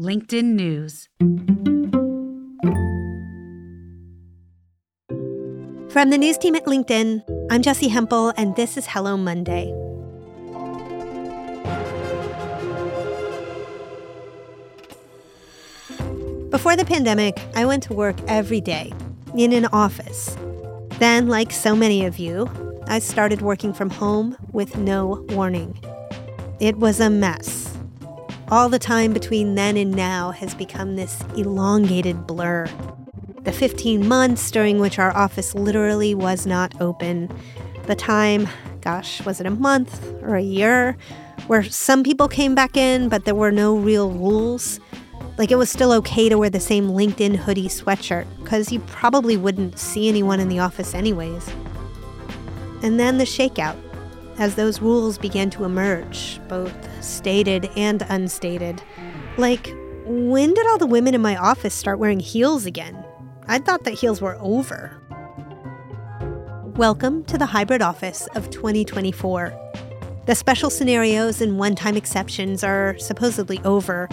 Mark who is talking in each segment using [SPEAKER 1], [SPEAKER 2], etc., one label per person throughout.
[SPEAKER 1] LinkedIn News.
[SPEAKER 2] From the news team at LinkedIn, I'm Jessi Hempel, and this is Hello Monday. Before the pandemic, I went to work every day in an office. Then, like so many of you, I started working from home with no warning. It was a mess. All the time between then and now has become this elongated blur. The 15 months during which our office literally was not open. The time, gosh, was it a month or a year, where some people came back in, but there were no real rules. Like it was still okay to wear the same LinkedIn hoodie sweatshirt, because you probably wouldn't see anyone in the office anyways. And then the shakeout, as those rules began to emerge, both stated and unstated. Like, when did all the women in my office start wearing heels again? I thought that heels were over. Welcome to the hybrid office of 2024. The special scenarios and one time exceptions are supposedly over.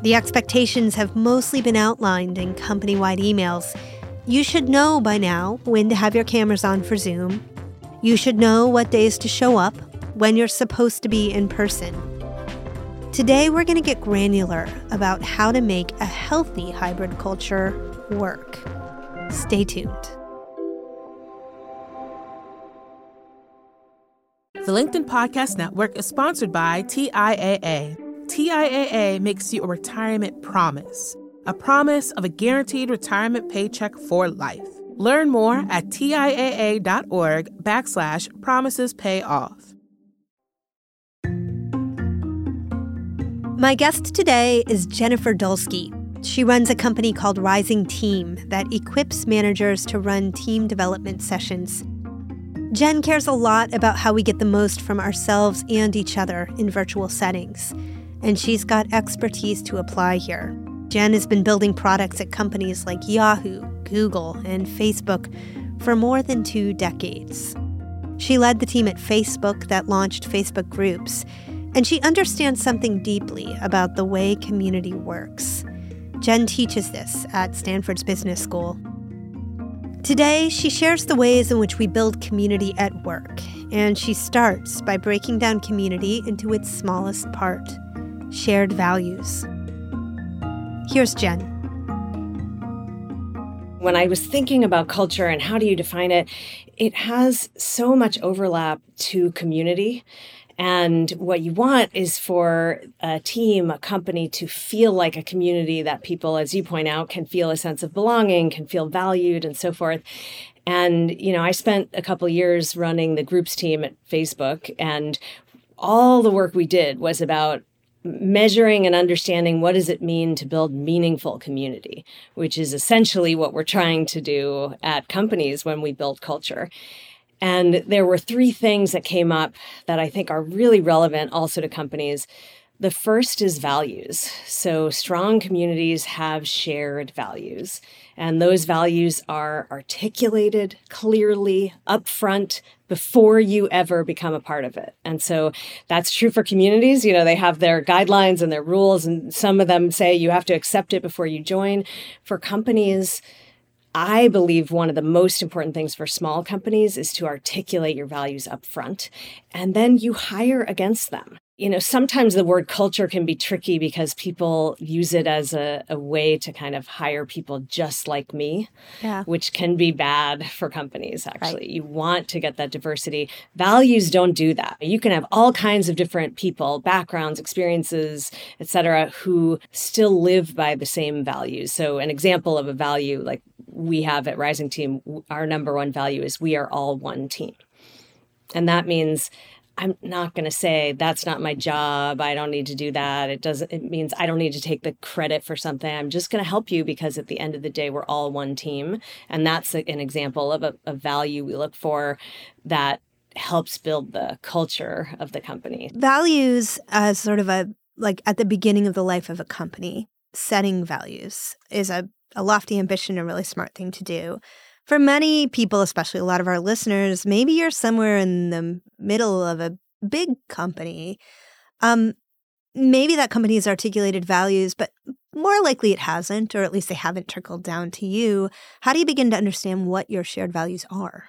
[SPEAKER 2] The expectations have mostly been outlined in company wide emails. You should know by now when to have your cameras on for Zoom, you should know what days to show up when you're supposed to be in person. Today, we're going to get granular about how to make a healthy hybrid culture work. Stay tuned.
[SPEAKER 3] The LinkedIn Podcast Network is sponsored by TIAA. TIAA makes you a retirement promise, a promise of a guaranteed retirement paycheck for life. Learn more at TIAA.org backslash promises pay off.
[SPEAKER 2] My guest today is Jennifer Dulski. She runs a company called Rising Team that equips managers to run team development sessions. Jen cares a lot about how we get the most from ourselves and each other in virtual settings, and she's got expertise to apply here. Jen has been building products at companies like Yahoo, Google, and Facebook for more than two decades. She led the team at Facebook that launched Facebook Groups, and she understands something deeply about the way community works. Jen teaches this at Stanford's Business School. Today, she shares the ways in which we build community at work, and she starts by breaking down community into its smallest part shared values. Here's Jen.
[SPEAKER 4] When I was thinking about culture and how do you define it, it has so much overlap to community. And what you want is for a team, a company to feel like a community that people, as you point out, can feel a sense of belonging, can feel valued, and so forth. And, you know, I spent a couple years running the groups team at Facebook, and all the work we did was about measuring and understanding what does it mean to build meaningful community which is essentially what we're trying to do at companies when we build culture. And there were three things that came up that i think are really relevant also to companies the first is values. So, strong communities have shared values, and those values are articulated clearly upfront before you ever become a part of it. And so, that's true for communities. You know, they have their guidelines and their rules, and some of them say you have to accept it before you join. For companies, I believe one of the most important things for small companies is to articulate your values up front and then you hire against them you know, sometimes the word culture can be tricky because people use it as a, a way to kind of hire people just like me,
[SPEAKER 2] yeah.
[SPEAKER 4] which can be bad for companies, actually.
[SPEAKER 2] Right.
[SPEAKER 4] You want to get that diversity. Values don't do that. You can have all kinds of different people, backgrounds, experiences, etc., who still live by the same values. So, an example of a value like we have at Rising Team, our number one value is we are all one team. And that means I'm not going to say that's not my job. I don't need to do that. It doesn't, it means I don't need to take the credit for something. I'm just going to help you because at the end of the day, we're all one team. And that's an example of a, a value we look for that helps build the culture of the company.
[SPEAKER 2] Values as sort of a, like at the beginning of the life of a company, setting values is a, a lofty ambition, a really smart thing to do for many people, especially a lot of our listeners, maybe you're somewhere in the middle of a big company. Um, maybe that company has articulated values, but more likely it hasn't, or at least they haven't trickled down to you. How do you begin to understand what your shared values are?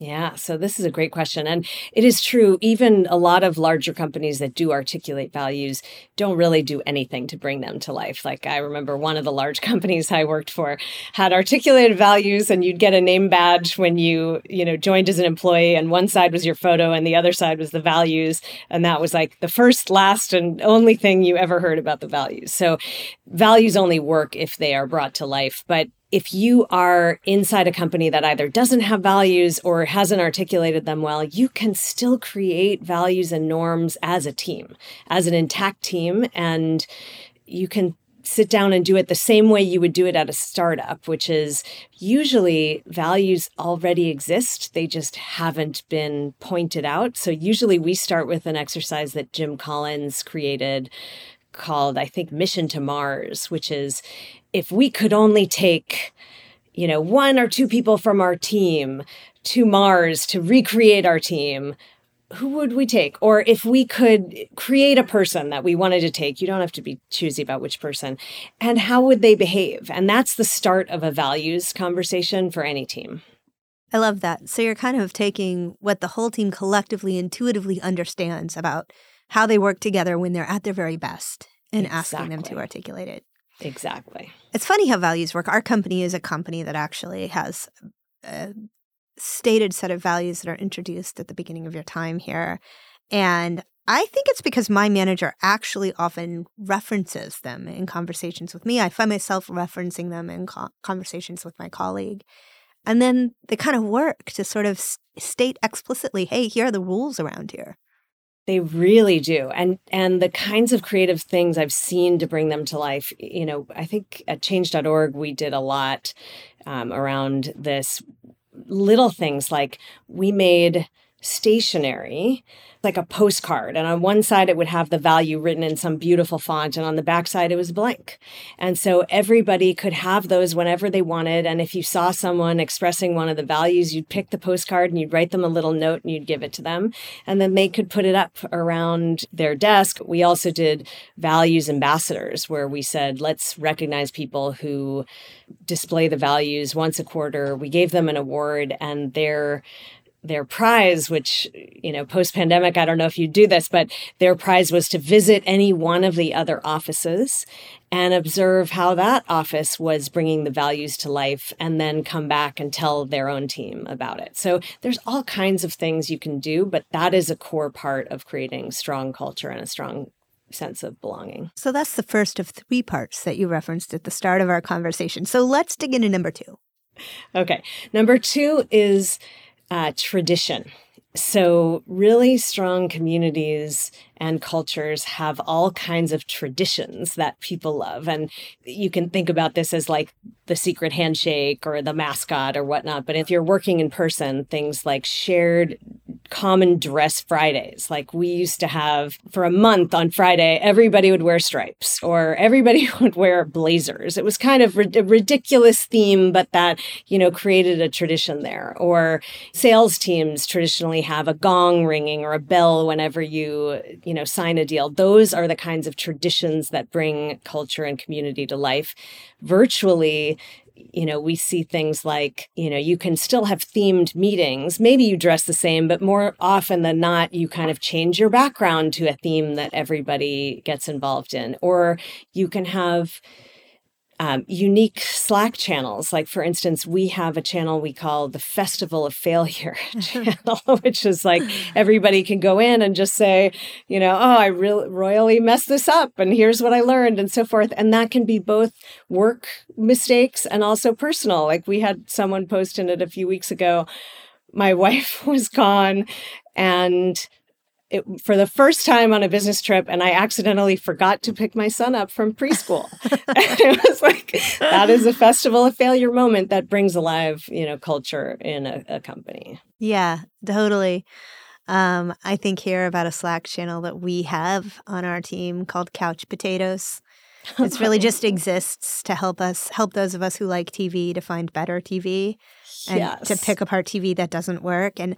[SPEAKER 4] Yeah, so this is a great question. And it is true, even a lot of larger companies that do articulate values don't really do anything to bring them to life. Like I remember one of the large companies I worked for had articulated values and you'd get a name badge when you, you know, joined as an employee and one side was your photo and the other side was the values and that was like the first, last and only thing you ever heard about the values. So values only work if they are brought to life, but if you are inside a company that either doesn't have values or hasn't articulated them well, you can still create values and norms as a team, as an intact team. And you can sit down and do it the same way you would do it at a startup, which is usually values already exist. They just haven't been pointed out. So usually we start with an exercise that Jim Collins created called, I think, Mission to Mars, which is if we could only take, you know, one or two people from our team to Mars to recreate our team, who would we take? Or if we could create a person that we wanted to take, you don't have to be choosy about which person, and how would they behave? And that's the start of a values conversation for any team.
[SPEAKER 2] I love that. So you're kind of taking what the whole team collectively intuitively understands about how they work together when they're at their very best and exactly. asking them to articulate it.
[SPEAKER 4] Exactly.
[SPEAKER 2] It's funny how values work. Our company is a company that actually has a stated set of values that are introduced at the beginning of your time here. And I think it's because my manager actually often references them in conversations with me. I find myself referencing them in co- conversations with my colleague. And then they kind of work to sort of state explicitly, hey, here are the rules around here.
[SPEAKER 4] They really do. And and the kinds of creative things I've seen to bring them to life, you know, I think at change.org we did a lot um, around this little things like we made stationery like a postcard. And on one side, it would have the value written in some beautiful font, and on the back side, it was blank. And so everybody could have those whenever they wanted. And if you saw someone expressing one of the values, you'd pick the postcard and you'd write them a little note and you'd give it to them. And then they could put it up around their desk. We also did values ambassadors where we said, let's recognize people who display the values once a quarter. We gave them an award and their their prize, which, you know, post pandemic, I don't know if you do this, but their prize was to visit any one of the other offices and observe how that office was bringing the values to life and then come back and tell their own team about it. So there's all kinds of things you can do, but that is a core part of creating strong culture and a strong sense of belonging.
[SPEAKER 2] So that's the first of three parts that you referenced at the start of our conversation. So let's dig into number two.
[SPEAKER 4] Okay. Number two is uh, tradition. So, really strong communities and cultures have all kinds of traditions that people love. And you can think about this as like the secret handshake or the mascot or whatnot. But if you're working in person, things like shared common dress Fridays. Like we used to have for a month on Friday, everybody would wear stripes or everybody would wear blazers. It was kind of a ridiculous theme, but that, you know, created a tradition there. Or sales teams traditionally have a gong ringing or a bell whenever you, you know, sign a deal. Those are the kinds of traditions that bring culture and community to life. Virtually, you know, we see things like, you know, you can still have themed meetings. Maybe you dress the same, but more often than not, you kind of change your background to a theme that everybody gets involved in. Or you can have, um, unique Slack channels. Like, for instance, we have a channel we call the Festival of Failure channel, which is like everybody can go in and just say, you know, oh, I really royally messed this up, and here's what I learned, and so forth. And that can be both work mistakes and also personal. Like, we had someone post in it a few weeks ago. My wife was gone and it, for the first time on a business trip and I accidentally forgot to pick my son up from preschool. it was like that is a festival of failure moment that brings alive, you know, culture in a, a company.
[SPEAKER 2] Yeah, totally. Um, I think here about a Slack channel that we have on our team called Couch Potatoes. It's really just exists to help us help those of us who like TV to find better TV and yes. to pick apart TV that doesn't work. And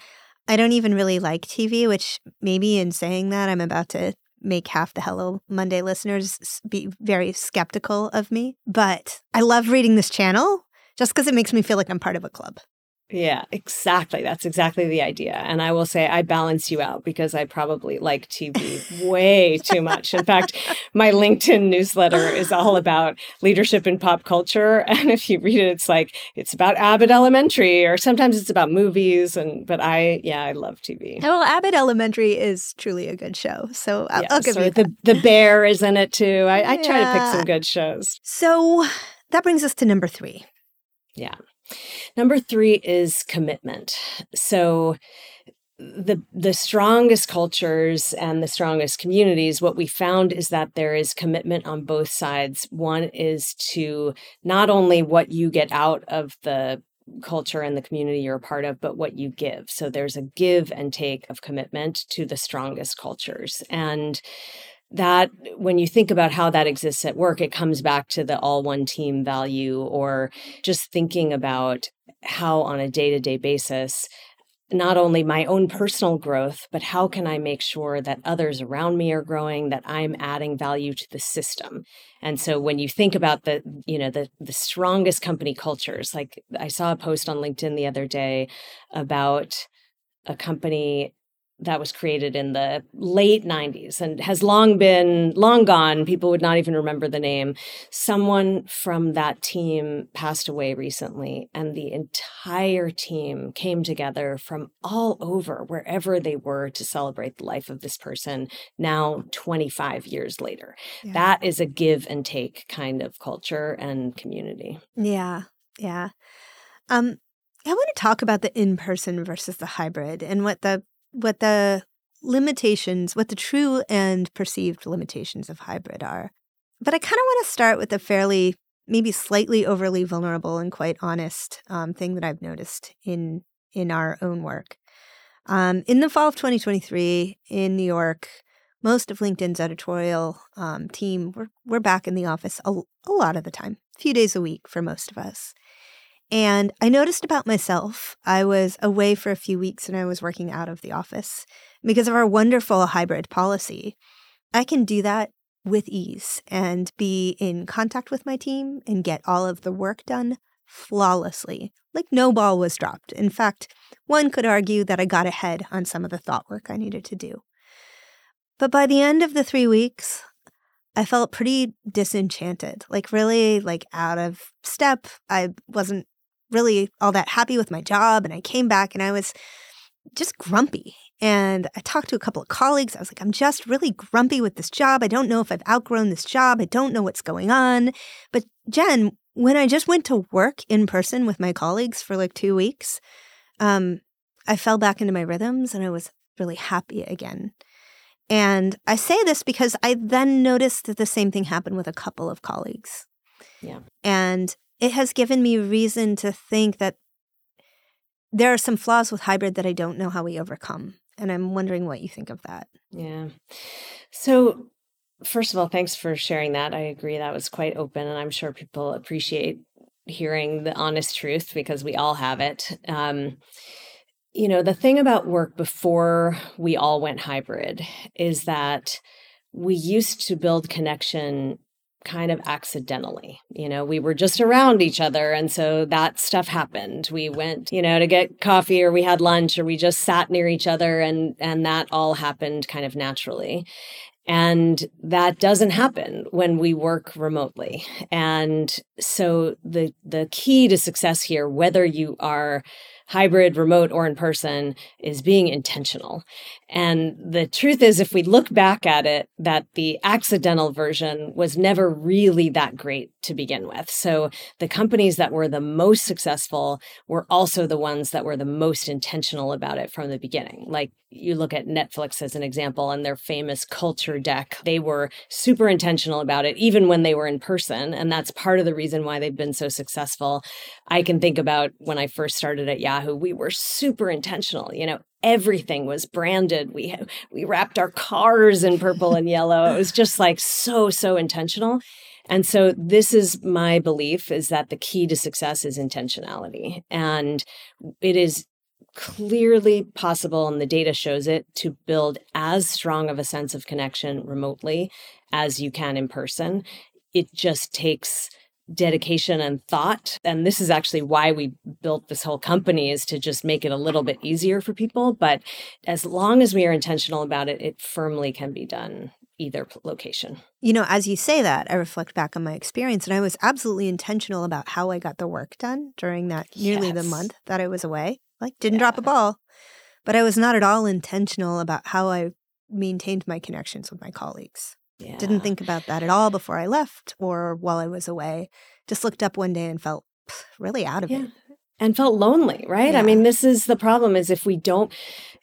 [SPEAKER 2] I don't even really like TV, which maybe in saying that, I'm about to make half the Hello Monday listeners be very skeptical of me. But I love reading this channel just because it makes me feel like I'm part of a club.
[SPEAKER 4] Yeah, exactly. That's exactly the idea. And I will say I balance you out because I probably like TV way too much. In fact, my LinkedIn newsletter is all about leadership in pop culture. And if you read it, it's like it's about Abbott Elementary or sometimes it's about movies. And but I yeah, I love TV.
[SPEAKER 2] Well, Abbott Elementary is truly a good show. So I'll,
[SPEAKER 4] yeah,
[SPEAKER 2] I'll give
[SPEAKER 4] so
[SPEAKER 2] you
[SPEAKER 4] the
[SPEAKER 2] that.
[SPEAKER 4] the bear is in it too. I, I try to pick some good shows.
[SPEAKER 2] So that brings us to number three.
[SPEAKER 4] Yeah. Number three is commitment. So the the strongest cultures and the strongest communities what we found is that there is commitment on both sides. One is to not only what you get out of the culture and the community you're a part of but what you give. So there's a give and take of commitment to the strongest cultures. And that when you think about how that exists at work it comes back to the all one team value or just thinking about how on a day-to-day basis not only my own personal growth but how can i make sure that others around me are growing that i'm adding value to the system. And so when you think about the you know the the strongest company cultures like i saw a post on linkedin the other day about a company that was created in the late 90s and has long been long gone people would not even remember the name someone from that team passed away recently and the entire team came together from all over wherever they were to celebrate the life of this person now 25 years later
[SPEAKER 2] Yeah.
[SPEAKER 4] that is a give and take kind of culture and community
[SPEAKER 2] Yeah, yeah. Um, I want to talk about the in-person versus the hybrid and what the what the limitations, what the true and perceived limitations of hybrid are. But I kind of want to start with a fairly, maybe slightly overly vulnerable and quite honest um, thing that I've noticed in in our own work. Um, in the fall of 2023 in New York, most of LinkedIn's editorial um, team we're, we're back in the office a, a lot of the time, a few days a week for most of us. And I noticed about myself, I was away for a few weeks and I was working out of the office. Because of our wonderful hybrid policy, I can do that with ease and be in contact with my team and get all of the work done flawlessly, like no ball was dropped. In fact, one could argue that I got ahead on some of the thought work I needed to do. But by the end of the three weeks, I felt pretty disenchanted, like really like out of step. I wasn't really all that happy with my job and I came back and I was just grumpy. And I talked to a couple of colleagues. I was like, I'm just really grumpy with this job. I don't know if I've outgrown this job. I don't know what's going on. But Jen, when I just went to work in person with my colleagues for like two weeks, um, I fell back into my rhythms and I was really happy again. And I say this because I then noticed that the same thing happened with a couple of colleagues.
[SPEAKER 4] Yeah.
[SPEAKER 2] And it has given me reason to think that there are some flaws with hybrid that I don't know how we overcome. And I'm wondering what you think of that.
[SPEAKER 4] Yeah. So, first of all, thanks for sharing that. I agree that was quite open, and I'm sure people appreciate hearing the honest truth because we all have it. Um, you know, the thing about work before we all went hybrid is that we used to build connection kind of accidentally. You know, we were just around each other. And so that stuff happened. We went, you know, to get coffee or we had lunch or we just sat near each other and and that all happened kind of naturally. And that doesn't happen when we work remotely. And so the the key to success here, whether you are hybrid, remote, or in person, is being intentional. And the truth is, if we look back at it, that the accidental version was never really that great to begin with. So the companies that were the most successful were also the ones that were the most intentional about it from the beginning. Like you look at Netflix as an example and their famous culture deck, they were super intentional about it, even when they were in person. And that's part of the reason why they've been so successful. I can think about when I first started at Yahoo, we were super intentional. You know, everything was branded. We we wrapped our cars in purple and yellow. It was just like so so intentional. And so this is my belief is that the key to success is intentionality. And it is clearly possible, and the data shows it, to build as strong of a sense of connection remotely as you can in person. It just takes dedication and thought. And this is actually why we built this whole company is to just make it a little bit easier for people. But as long as we are intentional about it it firmly can be done either location.
[SPEAKER 2] You know as you say that i reflect back on my experience and i was absolutely intentional about how i got the work done during that nearly yes. the month that i was away. Like didn't yeah. drop a ball. But i was not at all intentional about how i maintained my connections with my colleagues yeah. Didn't think about that at all before I left or while I was away. Just looked up one day and felt really out of yeah. it.
[SPEAKER 4] And felt lonely, right? Yeah. I mean, this is the problem is if we don't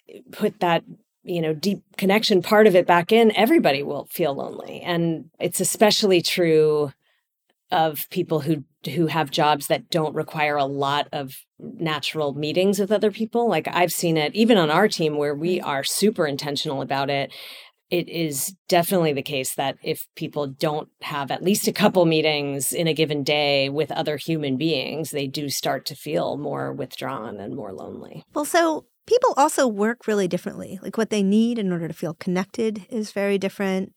[SPEAKER 4] eh, put that you know deep connection part of it back in everybody will feel lonely and it's especially true of people who who have jobs that don't require a lot of natural meetings with other people like i've seen it even on our team where we are super intentional about it it is definitely the case that if people don't have at least a couple meetings in a given day with other human beings, they do start to feel more withdrawn and more lonely.
[SPEAKER 2] Well, so people also work really differently. Like what they need in order to feel connected is very different.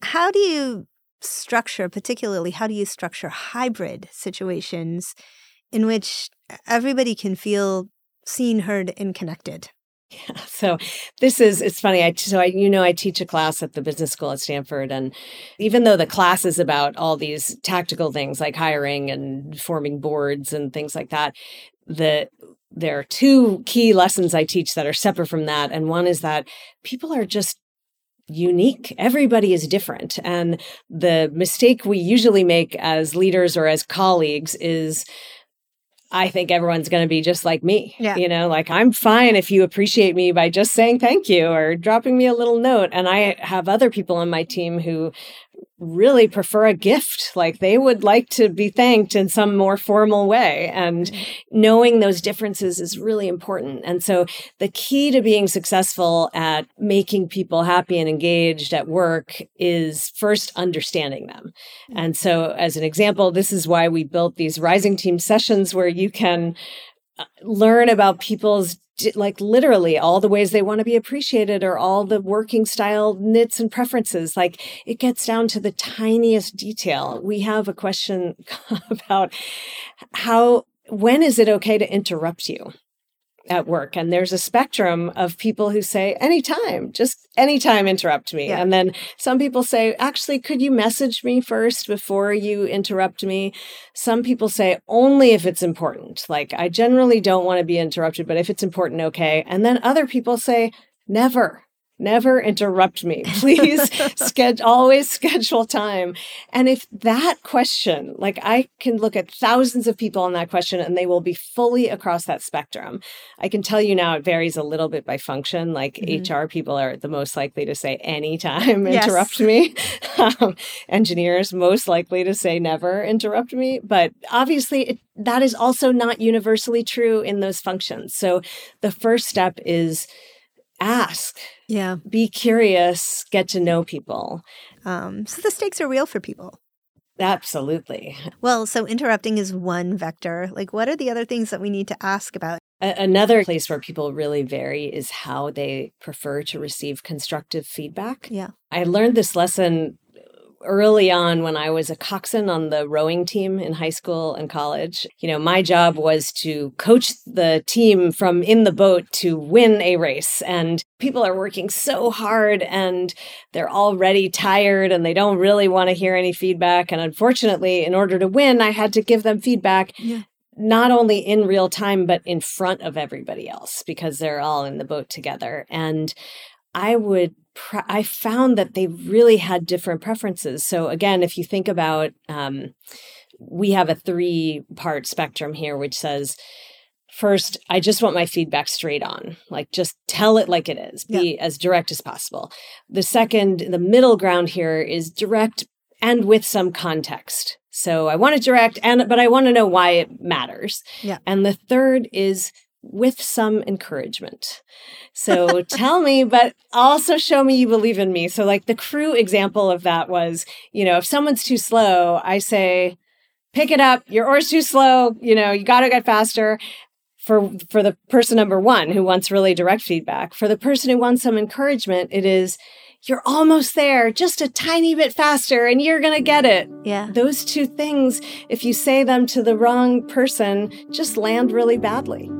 [SPEAKER 2] How do you structure, particularly, how do you structure hybrid situations in which everybody can feel seen, heard, and connected?
[SPEAKER 4] Yeah. So this is it's funny. I so I you know I teach a class at the business school at Stanford, and even though the class is about all these tactical things like hiring and forming boards and things like that, the there are two key lessons I teach that are separate from that, and one is that people are just unique. Everybody is different. And the mistake we usually make as leaders or as colleagues is I think everyone's going to be just like me. Yeah. You know, like I'm fine if you appreciate me by just saying thank you or dropping me a little note. And I have other people on my team who really prefer a gift. Like they would like to be thanked in some more formal way. And mm-hmm. knowing those differences is really important. And so the key to being successful at making people happy and engaged at work is first understanding them. Mm-hmm. And so, as an example, this is why we built these rising team sessions where you can uh, learn about people's like literally all the ways they want to be appreciated or all the working style nits and preferences. Like it gets down to the tiniest detail. We have a question about how when is it okay to interrupt you at work and there's a spectrum of people who say anytime just anytime interrupt me. Yeah. and then some people say actually could you message me first before you interrupt me? Some people say only if it's important. Like i generally don't want to be interrupted but if it's important okay. And then other people say never Never interrupt me. Please schedule always schedule time. And if that question, like I can look at thousands of people on that question and they will be fully across that spectrum. I can tell you now it varies a little bit by function. Like mm-hmm. HR people are the most likely to say anytime interrupt yes. me. Um, engineers most likely to say never interrupt me. But obviously it, that is also not universally true in those functions. So the first step is ask.
[SPEAKER 2] Yeah.
[SPEAKER 4] Be curious, get to know people.
[SPEAKER 2] Um, so the stakes are real for people.
[SPEAKER 4] Absolutely.
[SPEAKER 2] Well, so interrupting is one vector. Like, what are the other things that we need to ask about?
[SPEAKER 4] A- another place where people really vary is how they prefer to receive constructive feedback.
[SPEAKER 2] Yeah.
[SPEAKER 4] I learned this lesson early on when I was a coxswain on the rowing team in high school and college, you know, my job was to coach the team from in the boat to win a race. And people are working so hard and they're already tired and they don't really want to hear any feedback. And unfortunately, in order to win, I had to give them feedback. Yeah. Not only in real time, but in front of everybody else because they're all in the boat together. And I would I found that they really had different preferences. So again, if you think about, um, we have a three part spectrum here, which says, first, I just want my feedback straight on, like just tell it like it is, be as direct as possible. The second, the middle ground here is direct and with some context. So I want it direct and but I want to know why it matters.
[SPEAKER 2] Yeah.
[SPEAKER 4] And the third is with some encouragement. So tell me, but also show me you believe in me. So, like the crew example of that was, you know, if someone's too slow, I say, pick it up. Your oar's too slow. You know, you got to get faster. for for the person number 1 who wants really direct feedback. For the person who wants some encouragement, it is you're almost there, just a tiny bit faster, and you're going to get it.
[SPEAKER 2] Yeah.
[SPEAKER 4] Those two things, if you say them to the wrong person, just land really badly.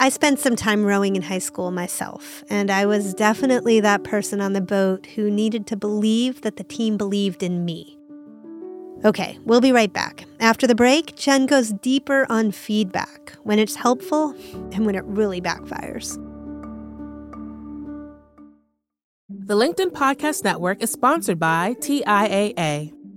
[SPEAKER 2] I spent some time rowing in high school myself, and I was definitely that person on the boat who needed to believe that the team believed in me. Okay, we'll be right back. After the break, Jen goes deeper on feedback when it's helpful and when it really backfires.
[SPEAKER 3] The LinkedIn Podcast Network is sponsored by TIAA.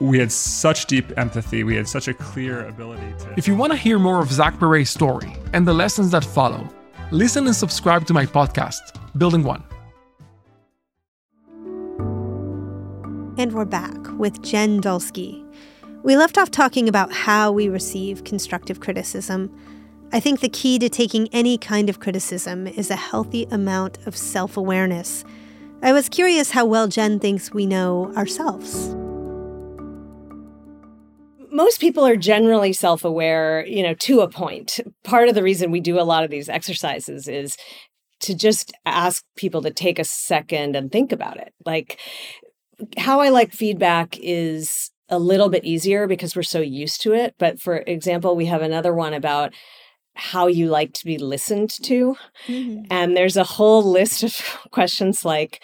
[SPEAKER 5] we had such deep empathy. We had such a clear ability to.
[SPEAKER 1] If you want to hear more of Zach Perret's story and the lessons that follow, listen and subscribe to my podcast, Building One.
[SPEAKER 2] And we're back with Jen Dulski. We left off talking about how we receive constructive criticism. I think the key to taking any kind of criticism is a healthy amount of self awareness. I was curious how well Jen thinks we know ourselves
[SPEAKER 4] most people are generally self-aware you know to a point. Part of the reason we do a lot of these exercises is to just ask people to take a second and think about it. Like how i like feedback is a little bit easier because we're so used to it but for example we have another one about how you like to be listened to. Mm-hmm. and there's a whole list of questions like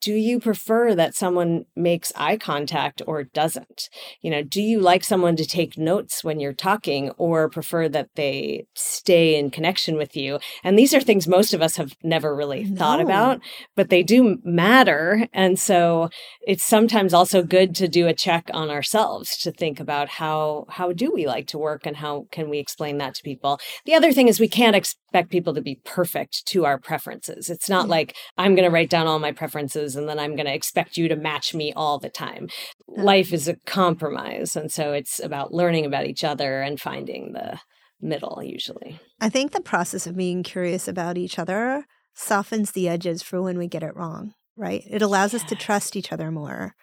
[SPEAKER 4] do you prefer that someone makes eye contact or doesn't? You know, do you like someone to take notes when you're talking or prefer that they stay in connection with you? And these are things most of us have never really no. thought about, but they do matter. And so it's sometimes also good to do a check on ourselves to think about how how do we like to work and how can we explain that to people. The other thing is we can't expect people to be perfect to our preferences. It's not like I'm going to write down all my preferences and then I'm going to expect you to match me all the time. Life is a compromise. And so it's about learning about each other and finding the middle usually.
[SPEAKER 2] I think the process of being curious about each other softens the edges for when we get it wrong, right? It allows yes. us to trust each other more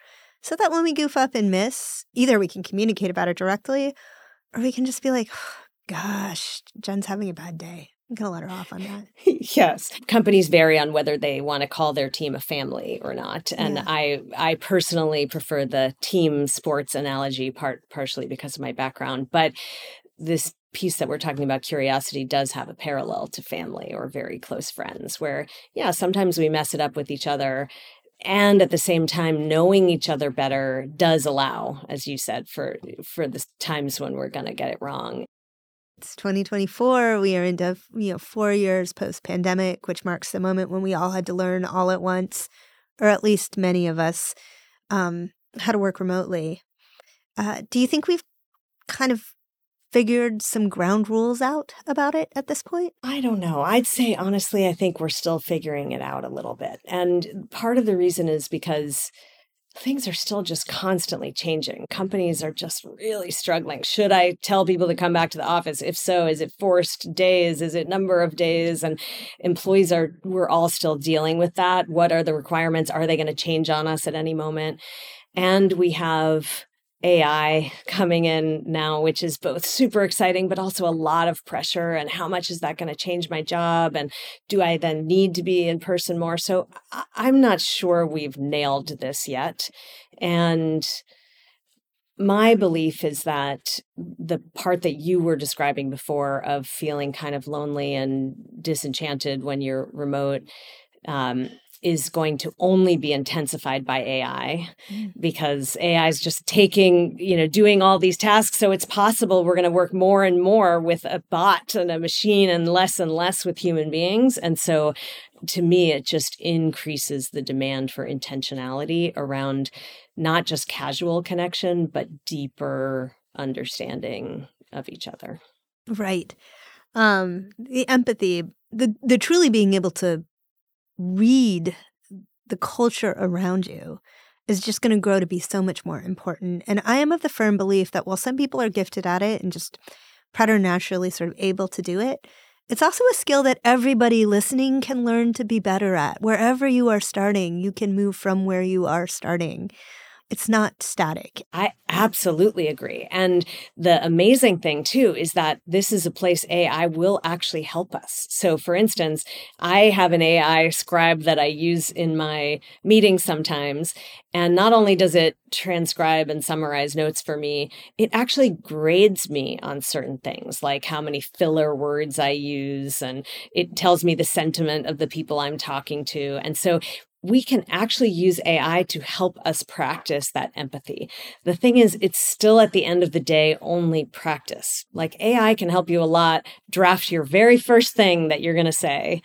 [SPEAKER 2] so that when we goof up and miss, either we can communicate about it directly or we can just be like, oh, gosh, Jen's having a bad day. I'm going to let her off on that.
[SPEAKER 4] yes. Companies vary on whether they want to call their team a family or not. And yeah. I I personally prefer the team sports analogy part partially because of my background, but this piece that we're talking about curiosity does have a parallel to family or very close friends where yeah, sometimes we mess it up with each other and at the same time knowing each other better does allow as you said for for the times when we're going to get it wrong
[SPEAKER 2] it's 2024. We are into you know four years post pandemic, which marks the moment when we all had to learn all at once, or at least many of us, um, how to work remotely. Uh, do you think we've kind of figured some ground rules out about it at this point?
[SPEAKER 4] I don't know. I'd say honestly, I think we're still figuring it out a little bit, and part of the reason is because things are still just constantly changing. Companies are just really struggling. Should I tell people to come back to the office? If so, is it forced days? Is it number of days? And employees are, we're all still dealing with that. What are the requirements? Are they going to change on us at any moment? And we have AI coming in now, which is both super exciting, but also a lot of pressure. And how much is that going to change my job? And do I then need to be in person more? So I'm not sure we've nailed this yet. And my belief is that the part that you were describing before of feeling kind of lonely and disenchanted when you're remote um, is going to only be intensified by AI mm. because AI is just taking, you know, doing all these tasks. So it's possible we're going to work more and more with a bot and a machine and less and less with human beings. And so to me, it just increases the demand for intentionality around not just casual connection, but deeper understanding of each other.
[SPEAKER 2] Right. Um, the empathy, the the truly being able to read the culture around you is just going to grow to be so much more important. And I am of the firm belief that while some people are gifted at it and just preternaturally sort of able to do it, it's also a skill that everybody listening can learn to be better at. Wherever you are starting, you can move from where you are starting. It's not static.
[SPEAKER 4] I absolutely agree. And the amazing thing, too, is that this is a place AI will actually help us. So, for instance, I have an AI scribe that I use in my meetings sometimes. And not only does it transcribe and summarize notes for me, it actually grades me on certain things, like how many filler words I use, and it tells me the sentiment of the people I'm talking to. And so we can actually use AI to help us practice that empathy. The thing is, it's still at the end of the day only practice. Like AI can help you a lot draft your very first thing that you're going to say.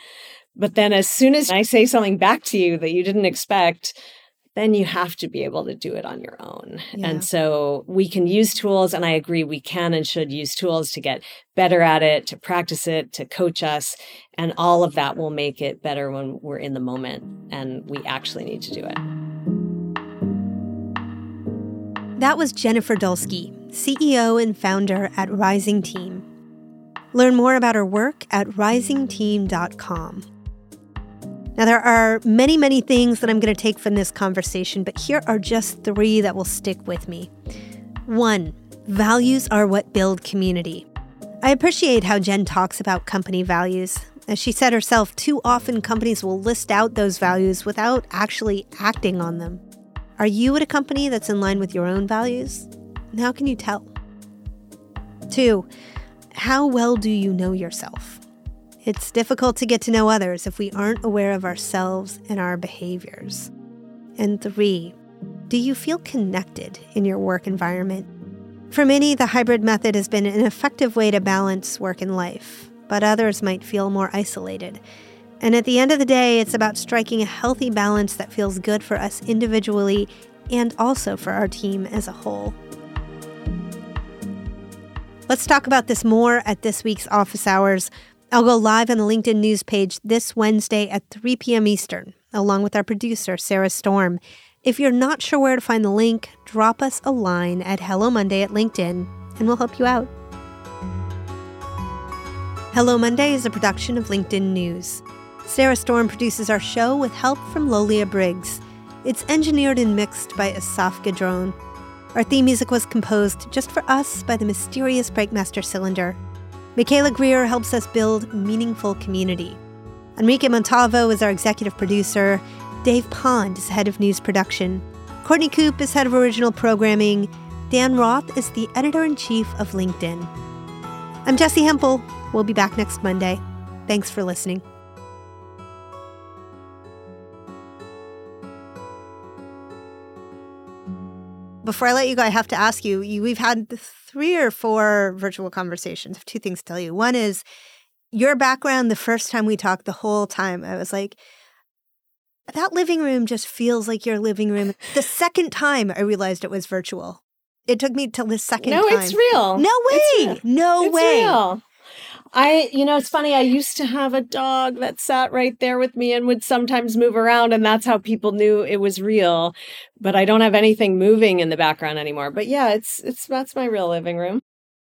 [SPEAKER 4] But then as soon as I say something back to you that you didn't expect, then you have to be able to do it on your own. Yeah. And so we can use tools, and I agree, we can and should use tools to get better at it, to practice it, to coach us. And all of that will make it better when we're in the moment and we actually need to do it.
[SPEAKER 2] That was Jennifer Dulski, CEO and founder at Rising Team. Learn more about her work at risingteam.com. Now, there are many, many things that I'm going to take from this conversation, but here are just three that will stick with me. One, values are what build community. I appreciate how Jen talks about company values. As she said herself, too often companies will list out those values without actually acting on them. Are you at a company that's in line with your own values? how can you tell? Two, how well do you know yourself? It's difficult to get to know others if we aren't aware of ourselves and our behaviors. And three, do you feel connected in your work environment? For many, the hybrid method has been an effective way to balance work and life, but others might feel more isolated. And at the end of the day, it's about striking a healthy balance that feels good for us individually and also for our team as a whole. Let's talk about this more at this week's office hours. I'll go live on the LinkedIn news page this Wednesday at 3 p.m. Eastern, along with our producer, Sarah Storm. If you're not sure where to find the link, drop us a line at Hello Monday at LinkedIn, and we'll help you out. Hello Monday is a production of LinkedIn News. Sarah Storm produces our show with help from Lolia Briggs. It's engineered and mixed by Asaf Gadron. Our theme music was composed just for us by the mysterious Breakmaster Cylinder. Michaela Greer helps us build meaningful community. Enrique Montalvo is our executive producer. Dave Pond is head of news production. Courtney Coop is head of original programming. Dan Roth is the editor in chief of LinkedIn. I'm Jessi Hempel. We'll be back next Monday. Thanks for listening. Before I let you go, I have to ask you, you we've had three or four virtual conversations. I have two things to tell you. One is your background the first time we talked the whole time, I was like, that living room just feels like your living room. The second time I realized it was virtual. It took me till the second
[SPEAKER 4] no,
[SPEAKER 2] time.
[SPEAKER 4] No, it's real.
[SPEAKER 2] No way. No
[SPEAKER 4] it's
[SPEAKER 2] way.
[SPEAKER 4] Real. I, you know, it's funny. I used to have a dog that sat right there with me and would sometimes move around, and that's how people knew it was real. But I don't have anything moving in the background anymore. But yeah, it's it's that's my real living room.